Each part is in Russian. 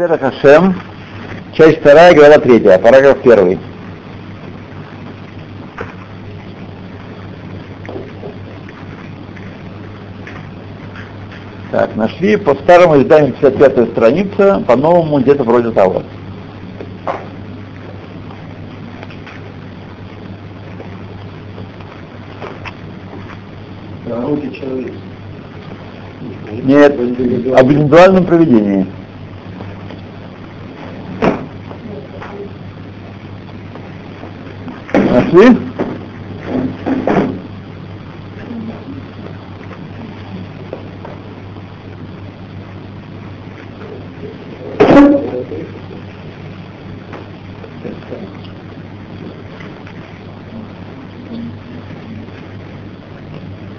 Серах Хашем, часть вторая, глава третья, параграф первый. Так, нашли по старому изданию 55 страница, по новому где-то вроде того. Нет, об индивидуальном проведении. Нашли?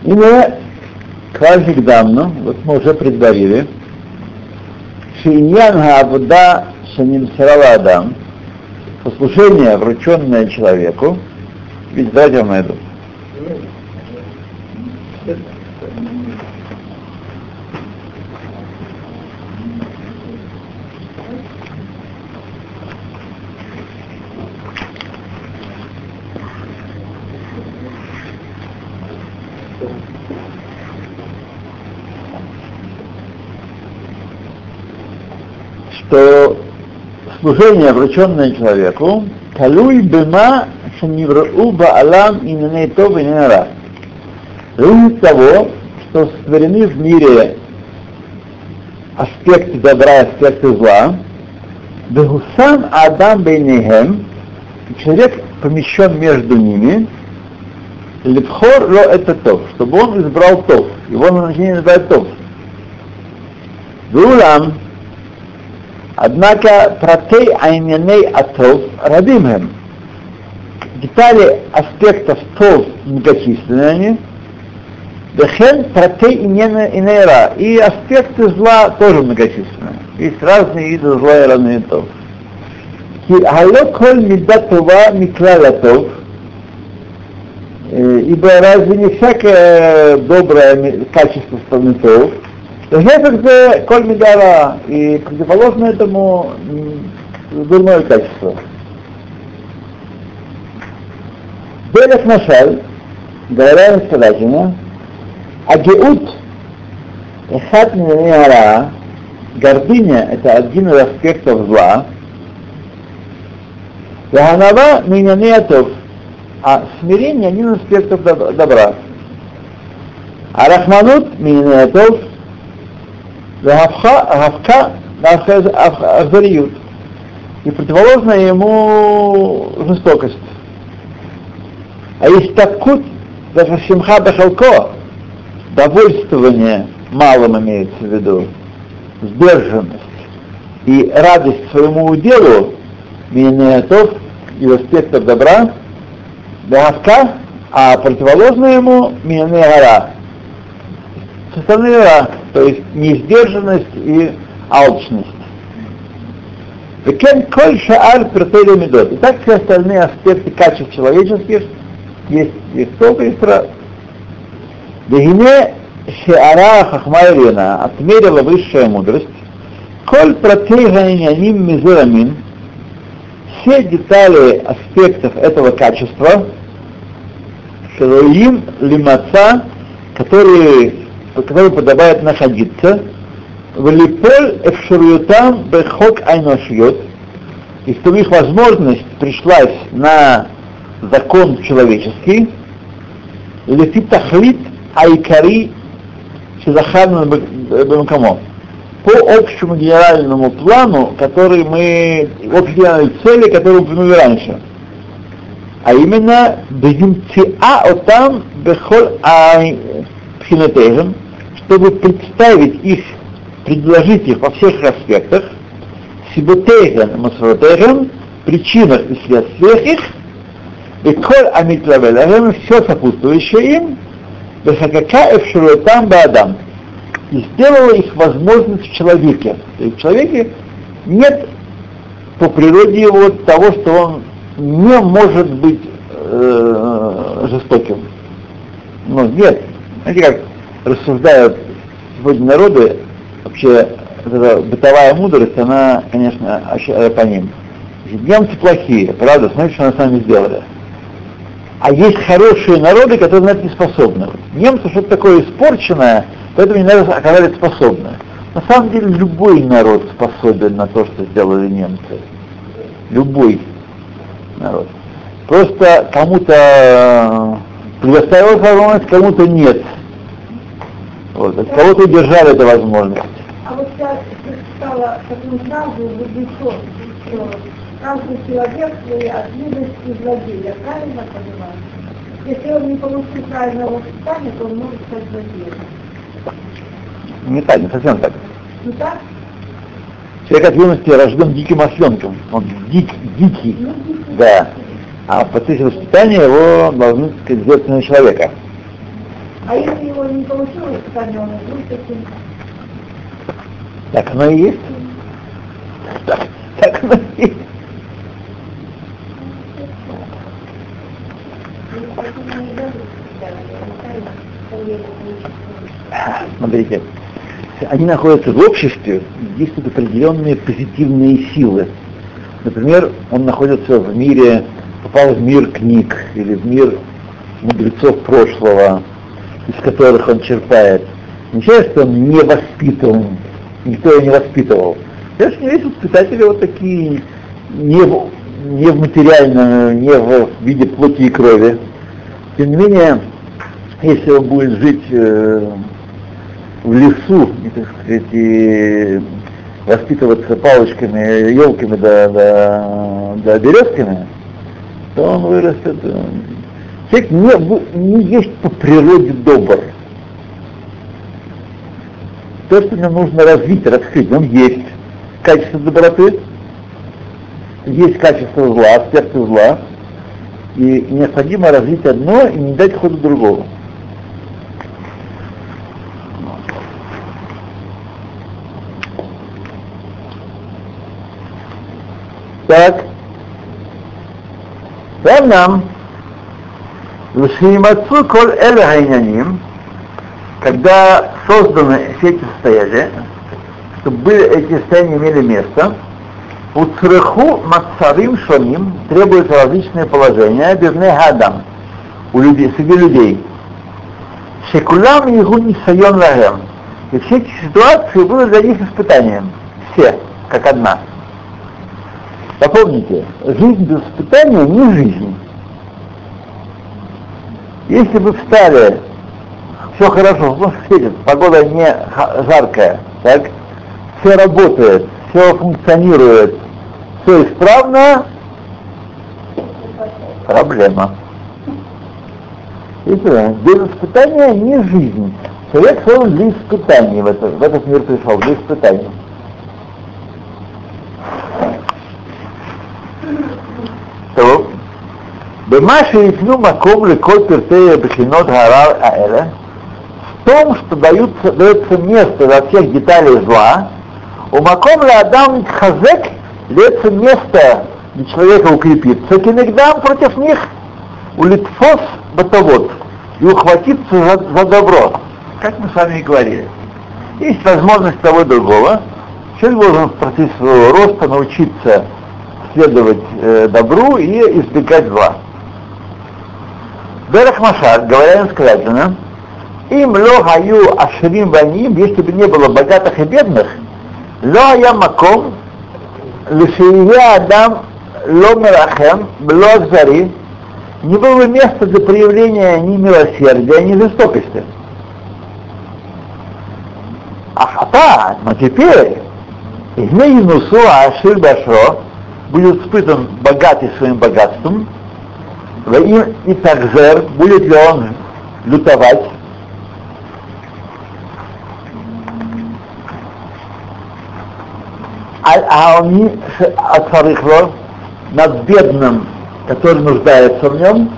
Имя Квальник Дамну, вот мы уже предварили, Шиньян Хаабуда Шаним Адам, послушание, врученное человеку, ведь я найду. что служение, врученное человеку, калуй бема шаниврау баалам инаней тов и нара. Зависит того, что створены в мире аспекты добра и аспекты зла, Бегусан Адам Бейнехем, человек помещен между ними, Лепхор ло это тов, чтобы он избрал тов. Его назначение называют тов. Вулам Однако протей айняней атов радимхем. Детали аспектов тов многочисленные они. Дехен протей инейра. И аспекты зла тоже многочисленные. Есть разные виды зла и разные тов. Халё коль мидат това миклала тов. Ибо разве не всякое доброе качество Гефек это коль медара, и противоположно этому дурное качество. Белек Машаль, говоря настоятельно, Агеут, Эхат Минара, гордыня — это один из аспектов зла, Ваханава Минянеатов, а смирение — один из аспектов добра. А Рахманут Минянеатов — Гавка Ахзариют. И противоположно ему жестокость. А есть такут, Симха Бахалко, довольствование малым имеется в виду, сдержанность и радость своему делу, минетов и аспектов добра, Гавка, а противоположно ему Мине Гора, со стороны ра, то есть несдержанность и алчность. Векен коль шаар пертели медот. И так все остальные аспекты качеств человеческих есть их только и сразу. Вегине шеара хахмайрина отмерила высшая мудрость. Коль протейганяним мизерамин все детали аспектов этого качества, шелоим лимаца, которые по которой подобает находиться, в липоль эфшуриютам бехок айношьет, и чтобы их возможность пришлась на закон человеческий, лефи тахлит айкари шизахарна бенкамо. По общему генеральному плану, который мы, общей генеральной цели, которую упомянули раньше. А именно, бегимциа отам бехол ай пхинатейхем, чтобы представить их, предложить их во всех аспектах, сибутейхен, масротейхен, причинах и следствиях их, и коль амитлавелахем, все сопутствующее им, бехакака эфшуруэтам баадам, и сделала их возможность в человеке. То есть в человеке нет по природе его того, что он не может быть э, жестоким. Но нет. Знаете, как рассуждают сегодня народы, вообще бытовая мудрость, она, конечно, по ним. Немцы плохие, правда, смотрите, что они с нами сделали. А есть хорошие народы, которые на это не способны. Немцы что-то такое испорченное, поэтому не надо оказались способны. На самом деле любой народ способен на то, что сделали немцы. Любой народ. Просто кому-то предоставилась возможность, кому-то нет. Вот. От кого-то удержали эту возможность. А вот фразу в что каждый человек свои активности владея, правильно понимаю? Если он не получил правильного воспитания, то он может стать злодеем. Не так, не совсем так. Не так? Человек от юности рожден диким осленком. Он дик, дикий. Ну, дикий. Да. А в процессе воспитания его должны сказать, сделать на человека. А если его не получил воспитание, он будет таким. Так оно и есть. Так, так оно и есть. Смотрите, они находятся в обществе, действуют определенные позитивные силы. Например, он находится в мире, попал в мир книг или в мир мудрецов прошлого, из которых он черпает. Не что он не воспитан, никто его не воспитывал. Конечно, есть воспитатели вот такие, не в, не в материальном, не в виде плоти и крови. Тем не менее, если он будет жить э, в лесу, и, так сказать, и воспитываться палочками, елками да, да, да березками, то он вырастет. э, Человек не, не есть по природе добр. То, что ему нужно развить, раскрыть, он есть качество доброты, есть качество зла, аспекты зла, и необходимо развить одно и не дать ходу другому. Так. нам Вшимацу коль хайняним, когда созданы все эти состояния, чтобы были, эти состояния имели место, у цреху мацарим шоним требуются различные положения, бивне гадам, у людей, среди людей. Шекулам его не сайон лагем. И все эти ситуации будут для них испытанием. Все, как одна. Запомните, жизнь без испытания не жизнь. Если вы встали, все хорошо, солнце светит, погода не жаркая, так, все работает, все функционирует, все исправно, проблема. Видите, без испытания не жизнь. Человек создан для испытаний в, это, в этот мир пришел, для испытаний. То, Бемаши ипну маком леколь пертея бхинот гарар аэля, в том, что даются, дается место для всех деталей зла, у маком ли адам хазек дается место для человека укрепиться, кинегдам против них, у литфос батовод, и ухватиться за, за добро, как мы с вами и говорили. Есть возможность того и другого. Человек должен в процессе своего роста научиться следовать э, добру и избегать зла. Берах Машар, говоря иносказательно, им ло хаю ашрим ваним, если бы не было богатых и бедных, ло я маком, лишия адам ло мерахем, ло акзари, не было бы места для проявления ни милосердия, ни жестокости. Ахата, но теперь, Измей Нусу Ашир Башро будет испытан богатый своим богатством, и такзер, будет ли он лютовать, Аль-Ауни Ацарихло над бедным, который нуждается в нем,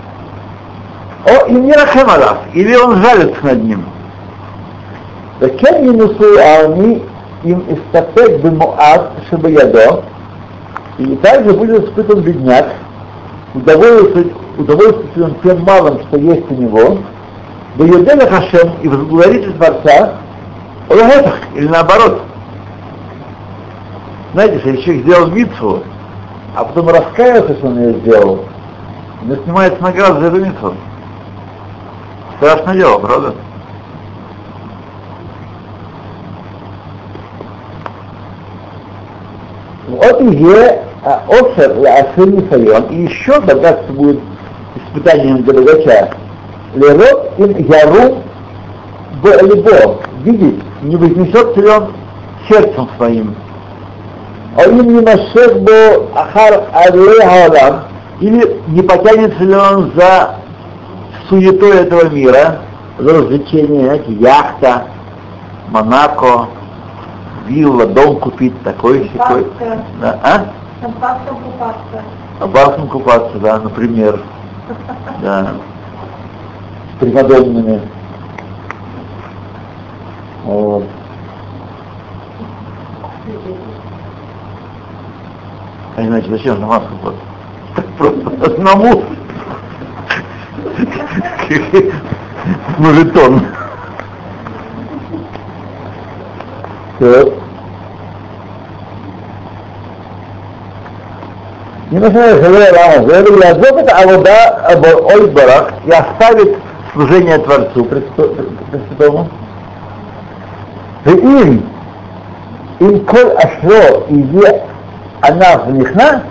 о, и не рахемалав, или он жалится над ним. וכן ינוסו העני им истапек бимуат шабаядо, и также будет испытан бедняк, удовольствует, удовольствует тем малым, что есть у него, Баюделя Хашем и возблагодарит Творца, Олагетах, или наоборот, знаете, если человек сделал митцву, а потом раскаялся, что он ее сделал, он снимается награду за эту митцву. Страшное дело, правда? Вот и офер лаасыни сайон, и еще богатство будет испытанием для богача. Лерот им яру либо видеть, не вознесет ли он сердцем своим. А им не машет бы ахар алей или не потянется ли он за суетой этого мира, за развлечение, знаете, яхта, Монако, вилла, дом купить, такой секой. Да, а? Шампанском купаться. Шампанском купаться, да, например. Да. С примадоннами. Вот. А иначе зачем на Марса вот? Просто одному мужитон. Э. Не нужно Хеврей Рамов, я говорю, Азов это Авода Оль Барах и оставит служение Творцу Пресвятому. Им, им коль ашло и е она занесена,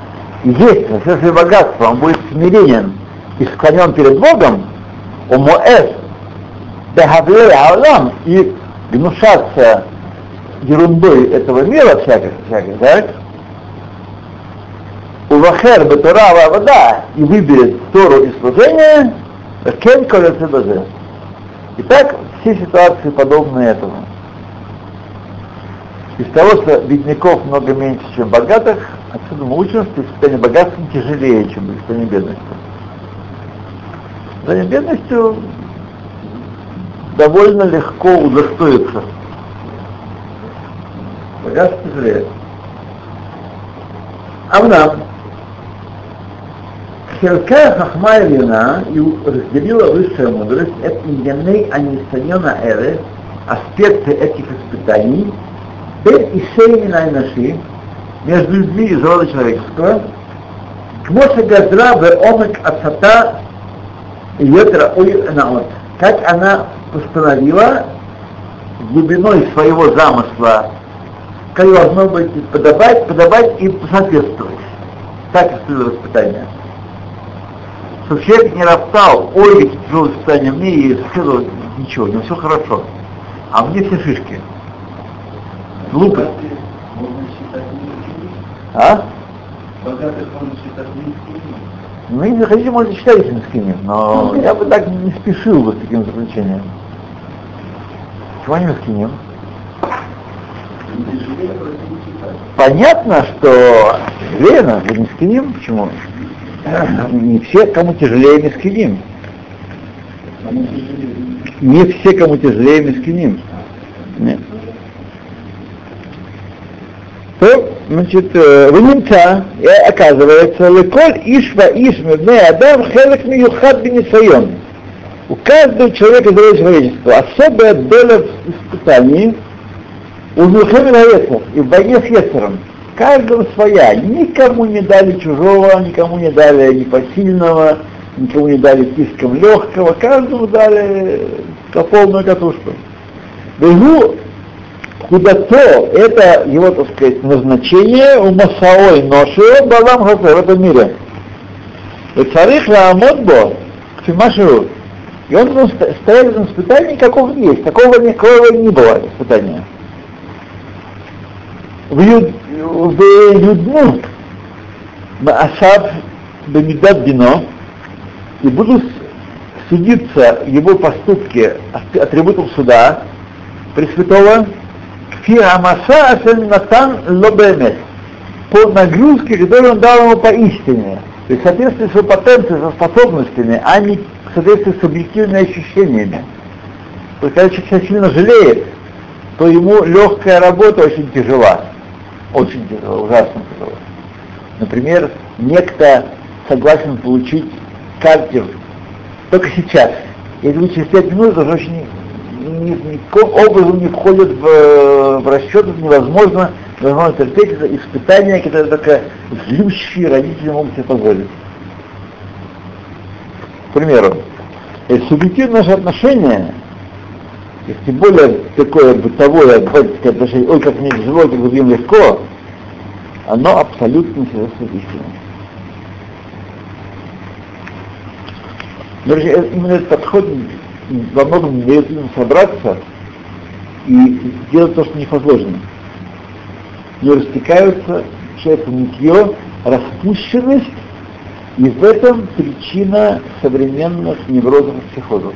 есть все свои богатство, он будет смиренен и склонен перед Богом, у Моэс, Аулам, и гнушаться ерундой этого мира всяких, всяких, да? Увахер Батура вода и выберет Тору и служение, Кен Ковецедаже. Итак, все ситуации подобные этому. Из того, что бедняков много меньше, чем богатых, отсюда мы учим, что состояние богатства тяжелее, чем состояние бедности. Состояние бедностью довольно легко удостоиться. Богатство тяжелее. Амнам. Херкая хахма и вина и разделила высшая мудрость, это иньяней, а не саньона эры, аспекты этих испытаний, Б и шеи наши, между людьми и желудок человеческого, Кмоша газра в омек ацата йотра уй наот. Как она постановила глубиной своего замысла, как должно быть подавать, подавать и соответствовать. Так история воспитание. Чтобы человек не роптал, ой, тяжелое воспитание мне и сказал, ничего, у него все хорошо, а мне все шишки. Глупость. А? Ну, если хотите, можете считать их мискиним, но я бы так не спешил бы с таким заключением. Чего они мискиним? Понятно, что верно, вы мискиним, почему? Не все, кому тяжелее мискиним. Не все, кому тяжелее мискиним. Нет. То, значит, э, в немца оказывается, леколь ишва иш мебне адам хелек миюхад бенисайон. У каждого человека из человечества особая доля в испытании – у Милхемина и в войне с Ецером, каждому своя, никому не дали чужого, никому не дали непосильного, никому не дали слишком легкого, каждому дали по полную катушку. Ибо то, это его, так сказать, назначение, у Масаой Ношио Балам Хасер, в этом мире. И царих Ламодбо, Фимаширу, и он ну, должен стоять на испытании, какого есть, такого никакого не было испытания. В, юд, в Юдну Маасав Бамидат и будут судиться его поступки атрибутом суда, Пресвятого, Фиамаса Натан Лобемес по нагрузке, которую он дал ему поистине, то есть в соответствии с его потенцией, со способностями, а не в соответствии с объективными ощущениями. То есть когда человек сильно жалеет, то ему легкая работа очень тяжела очень тяжело, ужасно тяжело. Например, некто согласен получить картер только сейчас. Если через пять минут, это очень ни, никаким образом не входит в, в расчет, это невозможно, Возможно терпеть это испытание, которое только злющие родители могут себе позволить. К примеру, субъективное наше отношение, и тем более такое бытовое, братское отношение, ой, как мне тяжело, как другим легко, оно абсолютно не соответствует истине. Но именно этот подход не дает людям собраться и сделать то, что не возложено. Не растекаются, человеку нытье, распущенность, и в этом причина современных неврозов и психозов.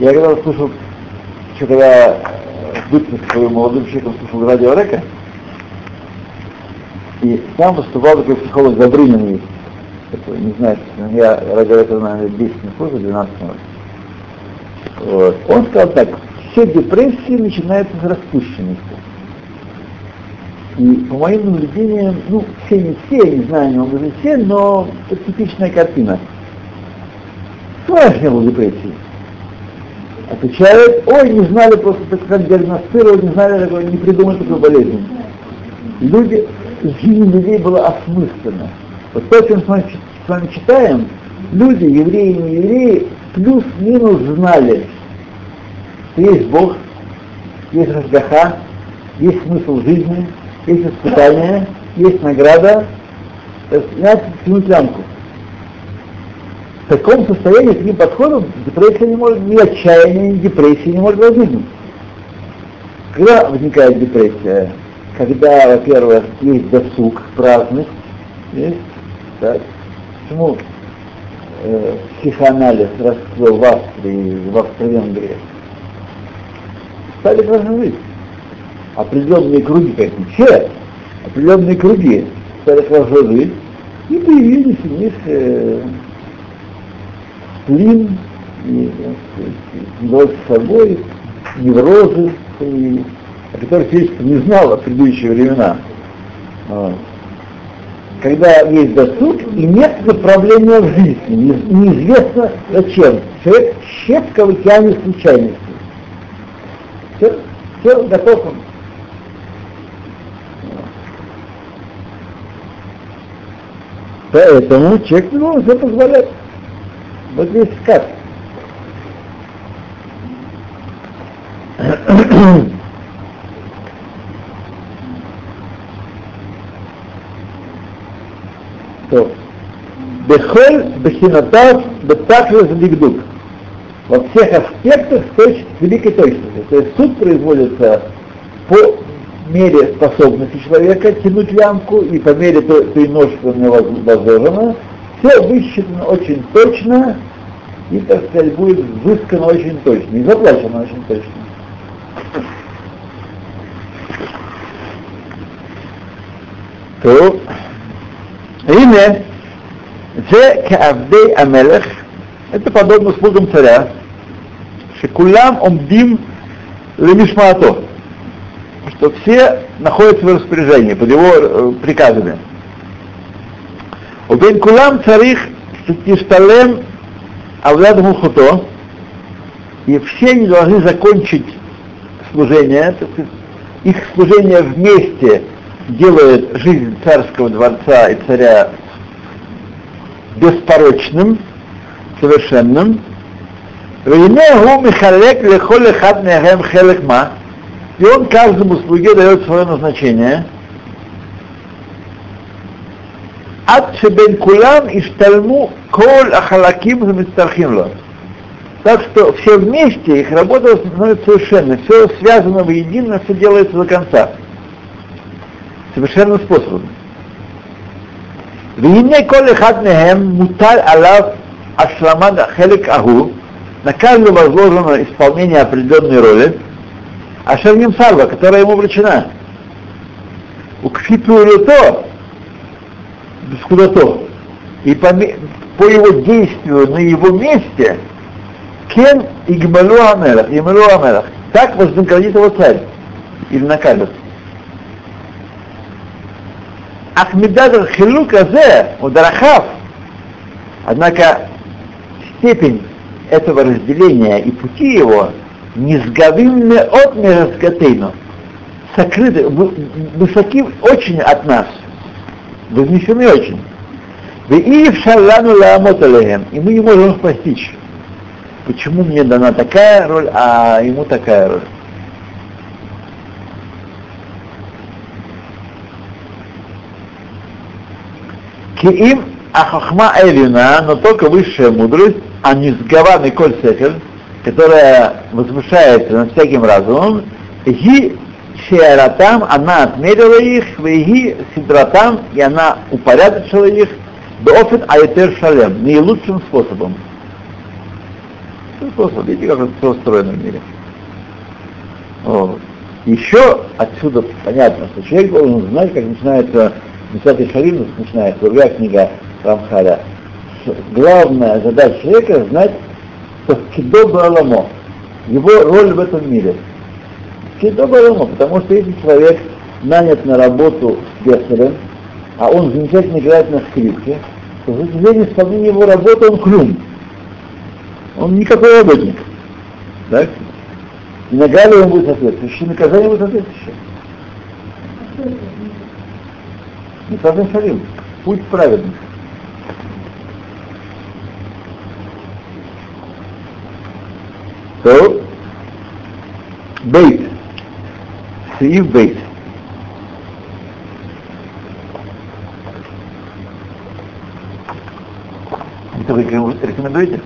Я когда слушал, еще когда э, бытность своим молодым человеком слушал радио Река, и там выступал такой психолог Добрынин есть. Это, не знаю, я радио Река, наверное, 10 не слушал, 12 минут. Вот. Он сказал так, все депрессии начинаются с распущенности. И по моим наблюдениям, ну, все не все, я не знаю, не могу все, но это типичная картина. Не был депрессии? Отвечают, ой, не знали просто, так как диагностировать, не знали, такой, не придумали такую болезнь. Люди, жизнь людей была осмыслена. Вот то, чем мы с вами читаем, люди, евреи и не евреи, плюс-минус знали, что есть Бог, есть Рождаха, есть смысл жизни, есть испытание, есть награда, надо тянуть лямку. В таком состоянии, с таким подходом, депрессия не может, ни отчаяние, ни депрессия не может возникнуть. Когда возникает депрессия? Когда, во-первых, есть досуг, праздность, есть, так, почему э, психоанализ расцвел в Австрии, в Австро-Венгрии? Стали хорошо жить определенные круги, как не все, определенные круги стали хорошо жить, и появились у них э, сплин, и, с собой, неврозы, и, о которых человечество не знало в предыдущие времена. Вот. Когда есть досуг и нет направления в жизни, неизвестно зачем. Человек щепка в океане случайности. Все, все готов он. Поэтому человек не может себе позволять. Вот здесь как. То. Бехоль, бехинатав, бетахлес, бигдук. Во всех аспектах с, точ, с великой точностью. То есть суд производится по мере способности человека тянуть лямку и по мере той, той ножки, что у него возложено, все высчитано очень точно и, так сказать, будет взыскано очень точно и заплачено очень точно. То, Риме, це кавдей амелех, это подобно слугам царя, шекулям омдим лемишмато, что все находятся в распоряжении, под его приказами. Убен кулам царих тишталем авлад мухото, и все они должны закончить служение, их служение вместе делает жизнь царского дворца и царя беспорочным, совершенным. И он каждому слуге дает свое назначение. Ад шебен кулам и штальму кол ахалаким замистархимло. Так что все вместе, их работа становится совершенно, все связано воедино, все делается до конца совершенным способом. Вине коли хаднехем муталь алав ашламан хелик Аху, на каждого возложено исполнение определенной роли, а шерним сарва, которая ему вручена. У кфитурито, без кудато, и по, по его действию на его месте, кен игмалу амелах, игмалу амелах, так вознаградит его царь или накажет. Ахмедад Хилук Азе, Ударахав, однако степень этого разделения и пути его Низгавим от Мераскатейну. сокрыты, высоки очень от нас, вознесены очень. И в шалану ламот и мы не можем постичь. Почему мне дана такая роль, а ему такая роль? Киим ахахма элина, но только высшая мудрость, а не сгаванный коль сехер, которая возвышается над всяким разумом, ги шеаратам, она отмерила их, веги сидратам, и она упорядочила их, Беофен айтер шалем, наилучшим способом. Способ, видите, как это все устроено в мире. Вот. Еще отсюда понятно, что человек должен знать, как начинается 10 шарим, начинается другая книга Рамхаля. Главная задача человека знать, что кидо аламо, его роль в этом мире. Кидо аламо, потому что если человек нанят на работу Гессером, а он замечательно играет на скрипке, то с точки исполнения его работы он клюм. Он никакой работник. Так? И награда ему будет соответствующая, наказание будет соответствующее. Митаден Шарим. Путь праведный. То бейт. Сиив бейт. Это вы рекомендуете?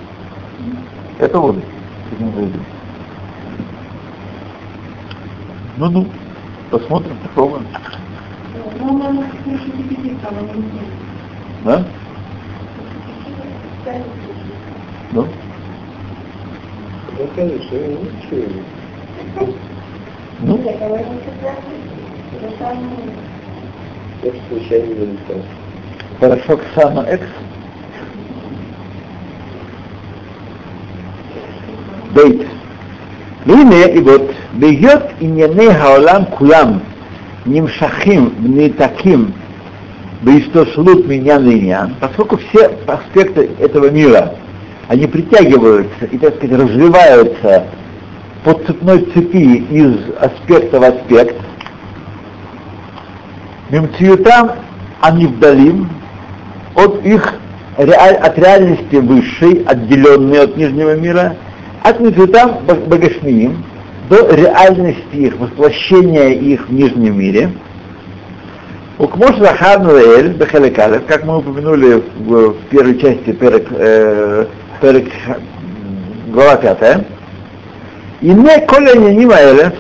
Это вот рекомендуете. Ну-ну, посмотрим, попробуем. Да? Ну? Ну, конечно, ничего. Ну? Я случайно не вылетел. Порошок Сама Экс. Бейт. והנה, и вот, בהיות ענייני העולם כולם нимшахим, нитаким, бейстошлут меня ныньян, поскольку все аспекты этого мира, они притягиваются и, так сказать, развиваются по цепной цепи из аспекта в аспект, мимциютам они вдалим от их от реальности высшей, отделенной от нижнего мира, от мимциютам богашмиим, до реальности их, воплощения их в нижнем мире. У Кмош Захарнуэль Бехалекалев, как мы упомянули в, в первой части перек, э, перек, глава 5, и не коля не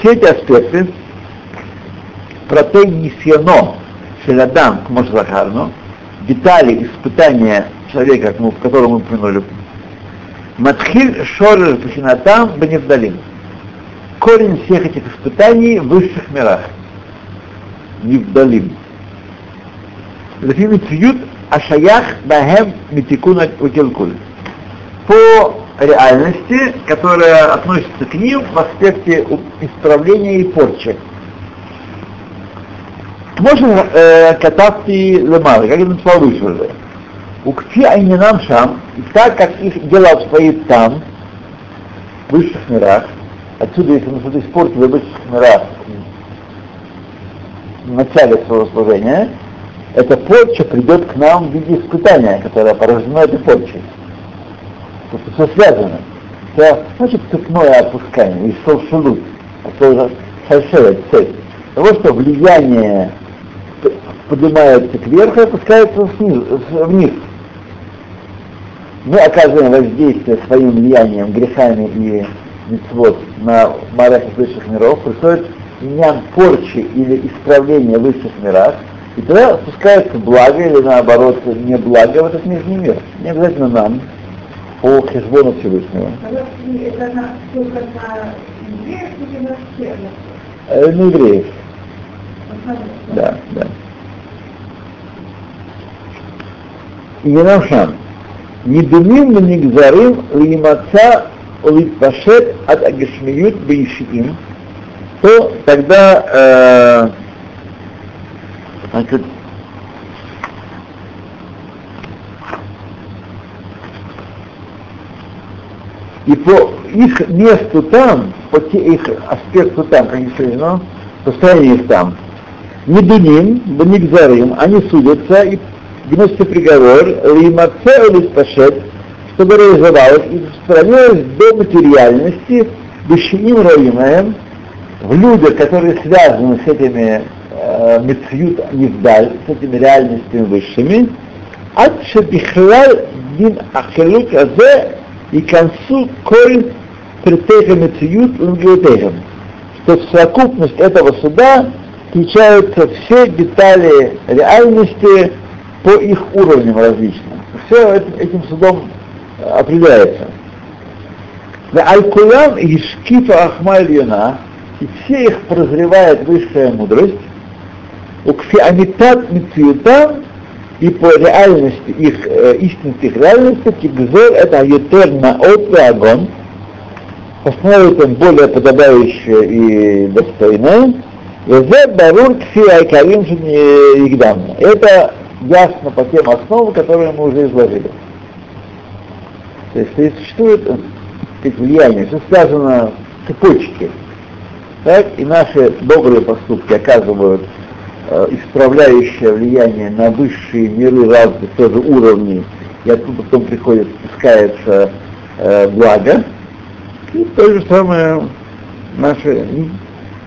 все эти аспекты, протей нисьяно шелядам Кмош Захарну, детали испытания человека, в котором мы упомянули, Матхиль Шорер Пахинатам Беневдалим корень всех этих испытаний в высших мирах. Нивдалим. Лефим цьют ашаях бахем митикуна утилкуль. По реальности, которая относится к ним в аспекте исправления и порчи. Можно э, кататься лемары, как это написал выше уже. Укти айнинам шам, и так как их дела обстоит там, в высших мирах, Отсюда, если мы что-то испортили высших мирах в начале своего служения, эта порча придет к нам в виде испытания, которое порождено этой порчей. Просто все связано. Все, значит, цепное опускание, и шелшелут, это шальшея, цель. Того, что влияние поднимается кверху и опускается вниз. Мы оказываем воздействие своим влиянием, грехами и митцвот на марах высших миров, происходит иньян порчи или исправления высших мирах, и тогда спускается благо или наоборот не благо в этот нижний мир. Не обязательно нам, по хешбону Всевышнего. Это на, евреев. Да, да. И нам шам. Не думим на нигзарим лимаца улитпашет от агишмиют бейшиим, то тогда э, значит, и по их месту там, по их аспекту там, как написано, состояние их там. Медуним, Банигзарим, они судятся и выносится приговор, Римаце или чтобы реализовалось и распространилось до материальности, Бешиним Раимаем, в людях, которые связаны с этими э, Мецьют Нивдаль, с этими реальностями высшими, от Шабихлаль Дин Ахелук Азе и концу Коль Притеха Мецьют Унгеутехем, что в совокупность этого суда включаются все детали реальности по их уровням различным. Все этим судом определяется. Аль-Кулям и Шкифа Ахма Ильюна, и все их прозревает высшая мудрость, у Кфиамитат Митсиютам, и по реальности их, э, истинности их реальности, Кигзор это Ютер Наот Агон, постановит он более подобающее и достойное, Везе Барур Кфи Айкарим Игдам. Это ясно по тем основам, которые мы уже изложили. То есть существует сказать, влияние, все связано цепочки. Так, и наши добрые поступки оказывают э, исправляющее влияние на высшие миры разных тоже уровней, и оттуда потом приходит, спускается э, благо. И то же самое наши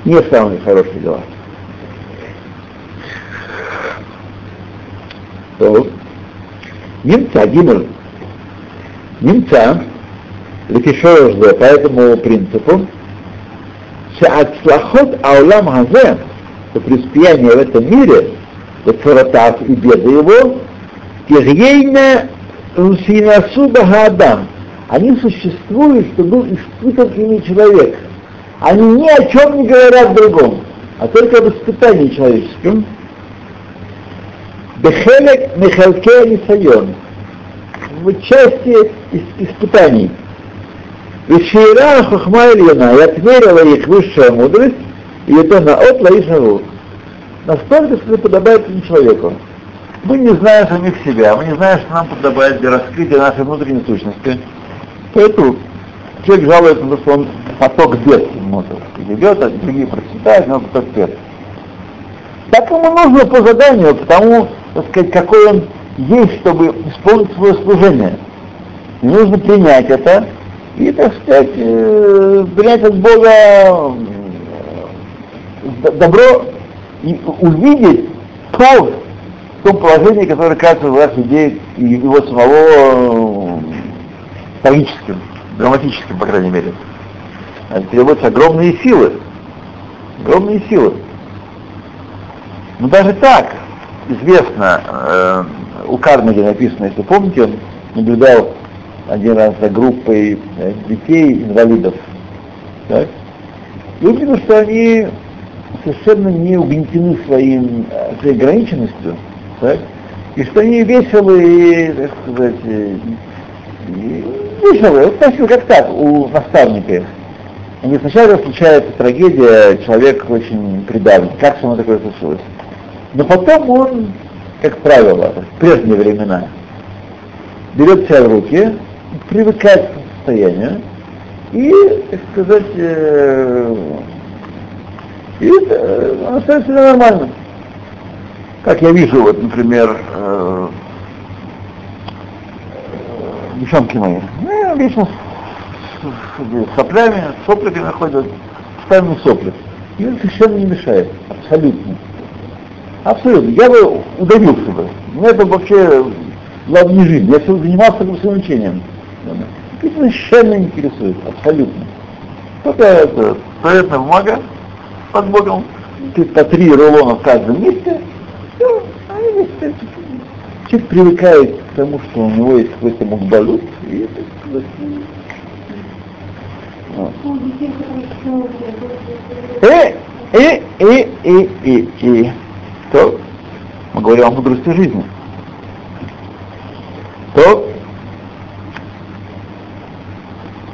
не самые хорошие дела. То немца Гиммер немца Лефишорожзе по этому принципу, Шаацлахот Аулам Хазе, что преуспеяние в этом мире, Царатав и беды его, Тирейна Усинасу Багадам, они существуют, что был испытан ими человек. Они ни о чем не говорят другом, а только об испытании человеческом. Бехелек Михалке Нисайон, в части испытаний. Вишейра Хохма Ильина, и отмерила их высшая мудрость, и это на от Лаишаву. Настолько, что подобает человеку. Мы не знаем самих себя, мы не знаем, что нам подобает для раскрытия нашей внутренней сущности. Поэтому человек жалуется на то, что он поток бед может идет, а другие процветают, но поток бед. Так ему нужно по заданию, потому, так сказать, какой он есть, чтобы исполнить свое служение. Нужно принять это и, так сказать, э, принять от Бога э, добро и увидеть то в том положении, которое кажется у вас людей и его самого э, трагическим, драматическим, по крайней мере. Это требуются огромные силы. Огромные силы. Но даже так, известно, у Карнеги написано, если помните, он наблюдал один раз за группой э, детей инвалидов. Так? И увидел, что они совершенно не угнетены своим, э, своей ограниченностью, так? и что они веселые, так сказать, э, веселые, вот как так у наставника. Они сначала случается трагедия, человек очень придавлен, как само такое случилось. Но потом он, как правило, в прежние времена, берет себя в руки, привыкает к состоянию и, так сказать, э, и э, он остается нормальным. Как я вижу, вот, например, э, девчонки мои, ну, вечно с, соплями, сопликами ходят, постоянно сопли. И он совершенно не мешает, абсолютно. Абсолютно. Я бы удавился бы. Мне это вообще была не жизнь. Я все занимался своим учением. Их совершенно не интересует, абсолютно. Только это туалетная бумага под Богом, по три рулона в каждом месте, все, они вместе. Человек привыкает к тому, что у него есть какой-то мукбалут, и это вот. Э, э, э, э, э, э. То мы говорим о мудрости жизни. То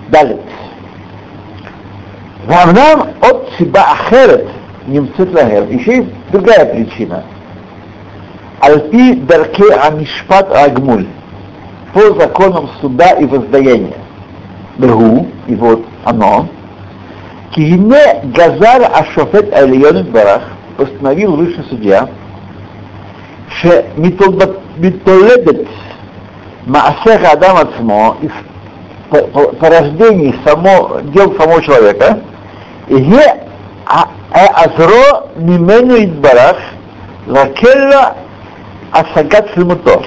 далее. Равнам от себя ахерет немцет лагер. Еще есть другая причина. Альпи дарке амишпат агмуль. По законам суда и воздаяния. Бру, и вот оно. Кине Газар Ашофет Альон Барах постановил высший судья, что Митоледет Маасеха Адам Ацмо из порождений само, дел самого человека, и Азро Мимену Идбарах Лакелла Асагат Шлемуто.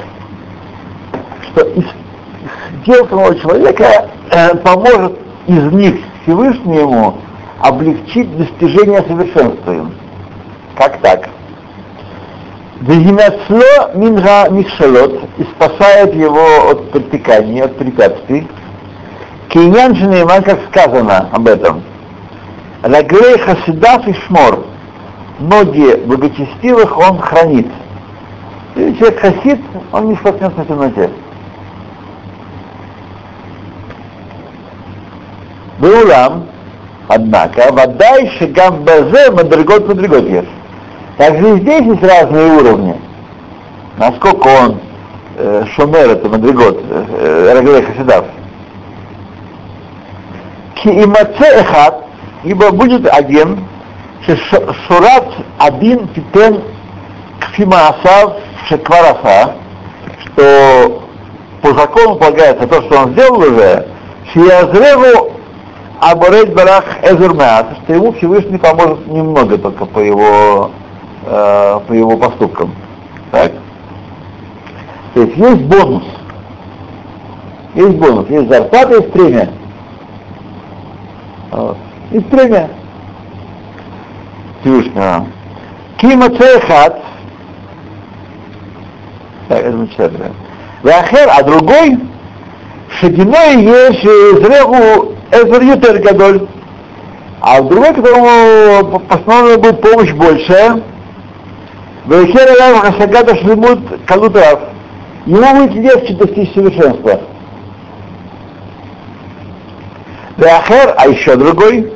Что из дел самого человека э, поможет из них Всевышнему облегчить достижение совершенства им. Как так? Вегинацло минга михшалот и спасает его от притеканий, от препятствий. Киньян Шнейман, как сказано об этом. Раглей хасидав и шмор. Ноги благочестивых он хранит. Если человек хасид, он не споткнется на темноте. Беулам, однако, водай шагам базе мадригот мадригот есть. Также и здесь есть разные уровни. Насколько он э, шумер, это мадригот, э, Раглей Хасидав. Ки имаце эхат, ибо будет один, шурат один титен кфимаасав шекварафа, что по закону полагается то, что он сделал уже, шиязреву аборет барах эзурмеат, что ему Всевышний поможет немного только по его, э, по его поступкам. Так? То есть есть бонус. Есть бонус, есть зарплата, есть премия. Вот. Есть премия. Всевышнего. Кима цехат. Так, это мы читали. Вахер, а другой, шединой есть зрегу эзер ютер гадоль. А другой, которому постановлена будет помощь большая, Вахер алям хасагата шлемут калутрав. Ему будет легче достичь совершенства. Вахер, а еще другой,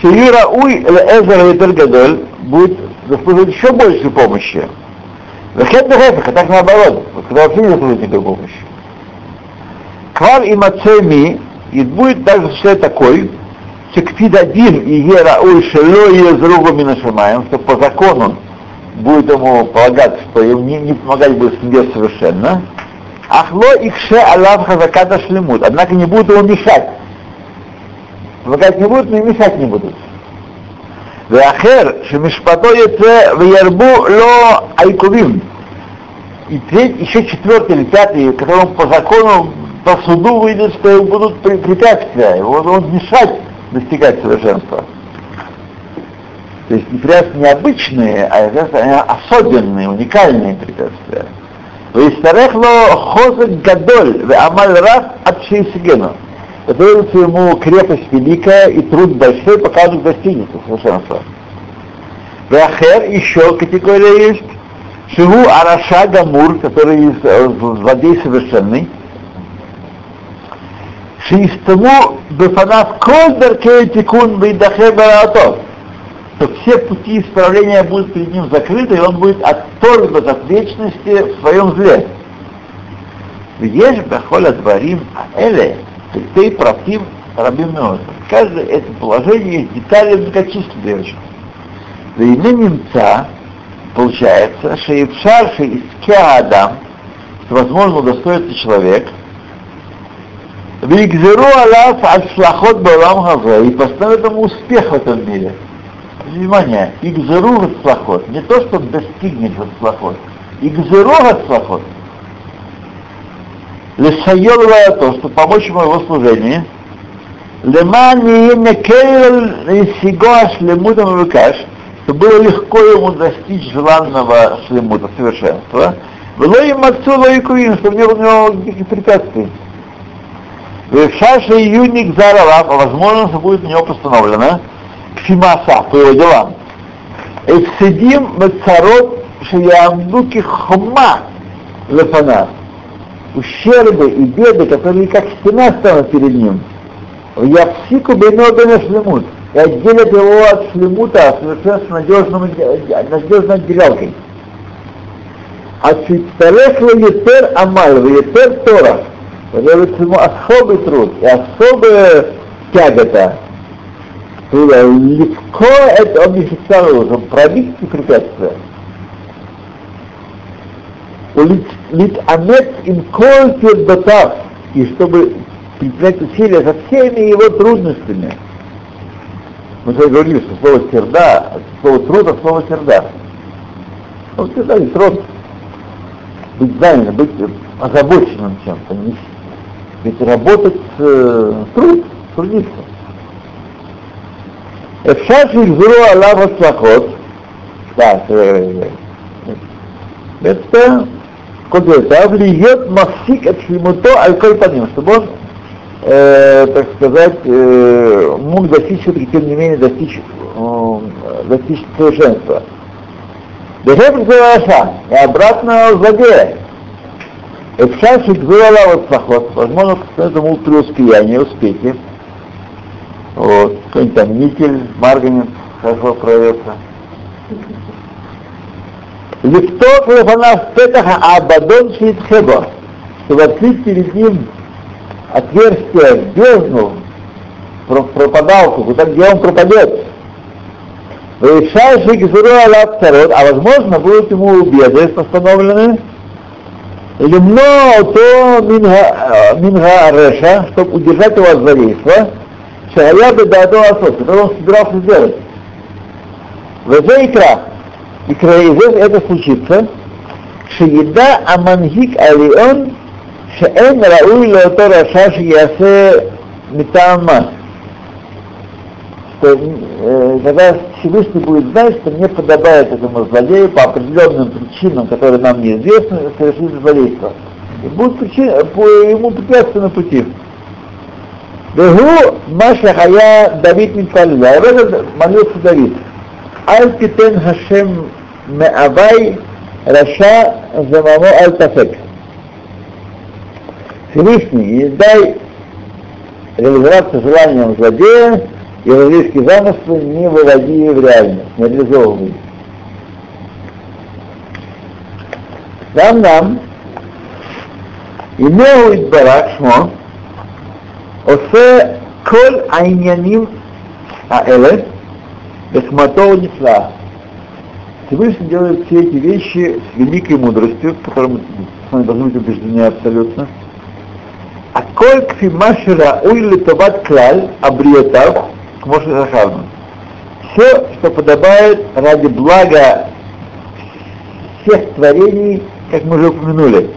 Шиюра уй эзер ютер гадоль, будет заслуживать еще больше помощи. Вахет бехефах, а так наоборот, когда вообще не заслуживает никакой помощи. Квар и мацеми, и будет также осуществлять такой, Шекфид один и ера уй шело и езругу минашамаем, что по закону будет ему полагаться, что ему не, не помогать будет смерть совершенно. Ахло икше алав хазаката шлемут. Однако не будет ему мешать. Помогать не будут, но и мешать не будут. Вахер, шемишпато яце в ярбу ло айкувим. И треть, еще четвертый или пятый, которому по закону, по суду выйдет, что будут препятствия, его он мешать достигать совершенства. То есть препятствия не обычные, а препятствия особенные, уникальные препятствия. Вейстарехло хозек гадоль, амаль раз от шейсигена. Потребуется ему крепость великая и труд большой, пока он достигнет совершенства. ахер еще категория есть. Шигу Араша Гамур, который э, злодей совершенный. Шиистому бефанат кольдер кейтикун бейдахе баратов то все пути исправления будут перед ним закрыты, и он будет отторгнут от вечности в своем зле. Видишь, Бахоля Дворим Аэле, ты против Рабим Меоза. Каждое это положение есть детали многочисленные очень. Да и немца получается, что и в шарше из Адам, что возможно удостоится человек, Вигзеру Алаф от шлахот Балам Хазе и поставит ему успех в этом мире. Внимание, Игзеру от шлахот, не то, что достигнет от шлахот, Игзеру от шлахот. Лесайолова то, что помочь ему в его служении, Леман не келл сигоаш лемутам выкаш, чтобы было легко ему достичь желанного шлемута, совершенства. Было им отцу и куин, чтобы не было у него никаких препятствий. Шаша июник заралав, возможно, будет у него постановлено, ксимаса, по его делам. Эксидим мецарот шиямдуки хма лефана. Ущербы и беды, которые как стена станут перед ним. Я псику бейно бейно шлемут и отделят его от шлемута совершенно надежным, надежной отделялкой. А цитарех етер амаль, етер тора, появится ему особый труд и особая тягота, Легко это он не фиксировал, чтобы пробить эти препятствия. Лит амет им коль тердотав, и чтобы предпринять усилия со всеми его трудностями. Мы уже говорили, что слово серда, слово труд, а слово серда. Ну, серда и труд. Быть занятым, быть озабоченным чем-то. Ведь работать э, труд, трудиться. אפשר שיגזרו עליו הצלחות, это кодетав льет махсик от шлемуто аль паним, чтобы он, э, так сказать, э, мог достичь все-таки, тем не менее, достичь, э, достичь совершенства. Дехеп и обратно злодея. Эфшар шикзуала вот поход, возможно, к этому преуспеяние, успехи. Вот, какой-нибудь там никель, марганец хорошо продается. Лифтов лефанав петаха абадон шитхебо, чтобы открыть перед ним отверстие в бездну, пропадалку, куда где он пропадет. Решающий Гзуру Аллах Царот, а возможно будут ему беды постановлены, Лемно то Минга Реша, чтобы удержать его от злодейства, Шая бы до Асот, который он собирался сделать. В икра, икра из это случится, Шиеда Амангик Алион, Шеэн Рауи Леото Раша Шиясе Митама. Что э, когда Всевышний будет знать, что не подобает этому злодею по определенным причинам, которые нам неизвестны, совершить злодейство. И будут причины, по ему препятствия на пути. Вегу Маша Хая Давид Митфалила. Об этом молился Давид. Аль Титен Хашем Меавай Раша Замамо Аль Тафек. Всевышний, дай реализоваться желанием злодея, и еврейские замыслы не выводи в реальность, не реализовывай. Там нам имею Барак Шмо, Осе коль айняним аэлэ эсматол несла. Всевышний делает все эти вещи с великой мудростью, которым мы должны быть убеждены абсолютно. А коль кфимашира уйли табат клаль абриотав к Рахавну. Все, что подобает ради блага всех творений, как мы уже упомянули.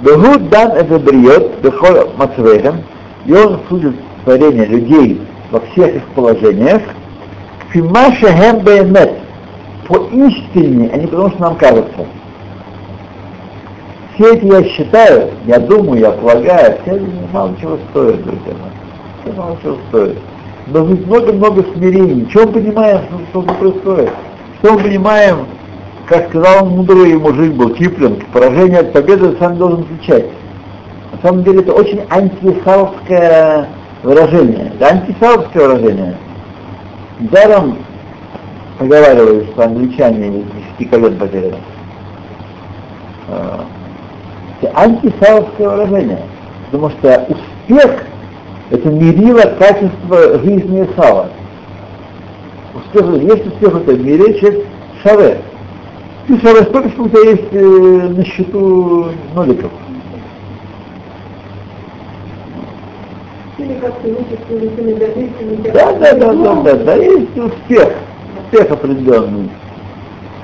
Бегут дан это бриот, бехол мацвейхем, и он судит творение людей во всех их положениях, фимаша хем беймет, по истине, а не потому, что нам кажется. Все эти я считаю, я думаю, я полагаю, все это мало чего стоит, друзья мои. Все мало чего стоит. Но быть много-много смирений. Мы понимаем, что, что происходит? Что мы понимаем, как сказал мудрый мужик был, Киплинг, поражение от победы сам должен отличать. На самом деле это очень антисалское выражение. Это антисалское выражение. Даром поговаривали, что англичане из 10 колен потеряли. А, это антисалское выражение. Потому что успех это мерило качество жизни Сава. Успех, есть успех в этом мире, человек шаве. Ты шаве, сколько у тебя есть э, на счету ноликов? Да, да, да, да, да, да, есть успех, успех определенный.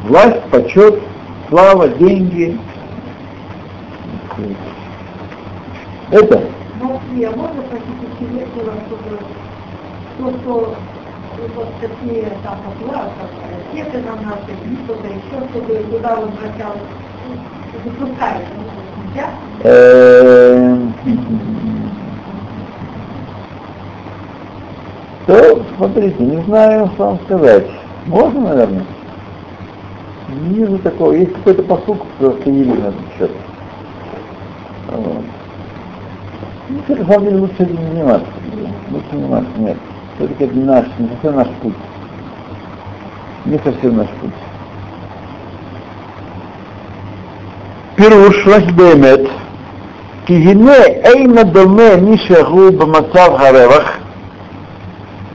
Власть, почет, слава, деньги. Это. Москве, можно спросить у директора, чтобы то, что вот такие там оплаты, ракеты нам наши, что-то еще, чтобы туда возвращалось, запускали, нельзя? То, смотрите, не знаю, что вам сказать. Можно, наверное? Не вижу такого. Есть какой-то посук в Таиле на этот счет. Вот. Ну, на самом деле лучше этим не заниматься. Лучше заниматься, нет. Все-таки это не наш, не совсем наш путь. Не совсем наш путь. פירוש רק באמת, כי הנה אין הדומה מי שהוא במצב הרווח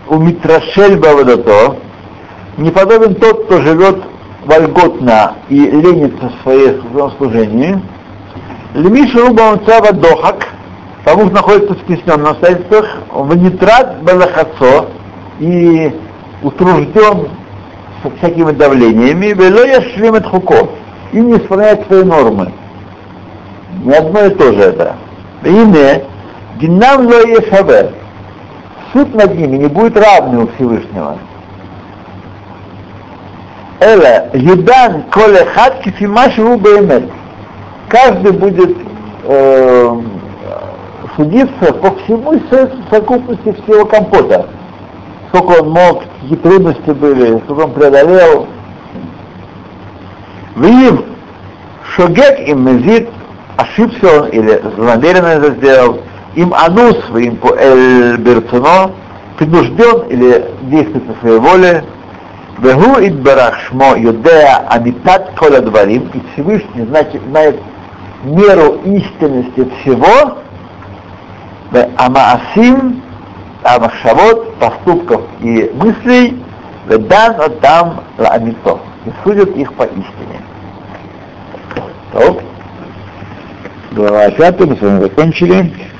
у Митрашель Бавадато, не подобен тот, кто живет вольготно и ленится в своем служении, Лемиша Рубамцава Дохак, тому находится в стесненных обстоятельствах, в нитрат Балахацо и утружден всякими давлениями, вело яшлим хуко, и не исполняет свои нормы. Не одно и то же это. Ине, динам ло ешаве, суд над ними не будет равный у Всевышнего. Эла, юдан коле хат кифимаш беймет. Каждый будет э, судиться по всему совокупности всего компота. Сколько он мог, какие трудности были, сколько он преодолел. Вим шогек им мезит, ошибся он или намеренно это сделал, им анус, им эль берцуно, принужден или действует по своей воле, Вегу Идбарах Шмо Юдея Амитат Коля Дворим, и Всевышний значит, знает меру истинности всего, Амаасим, Амашавот, поступков и мыслей, Ведан Отам Ламито, и судят их по истине. Топ. Глава 5, мы с вами закончили.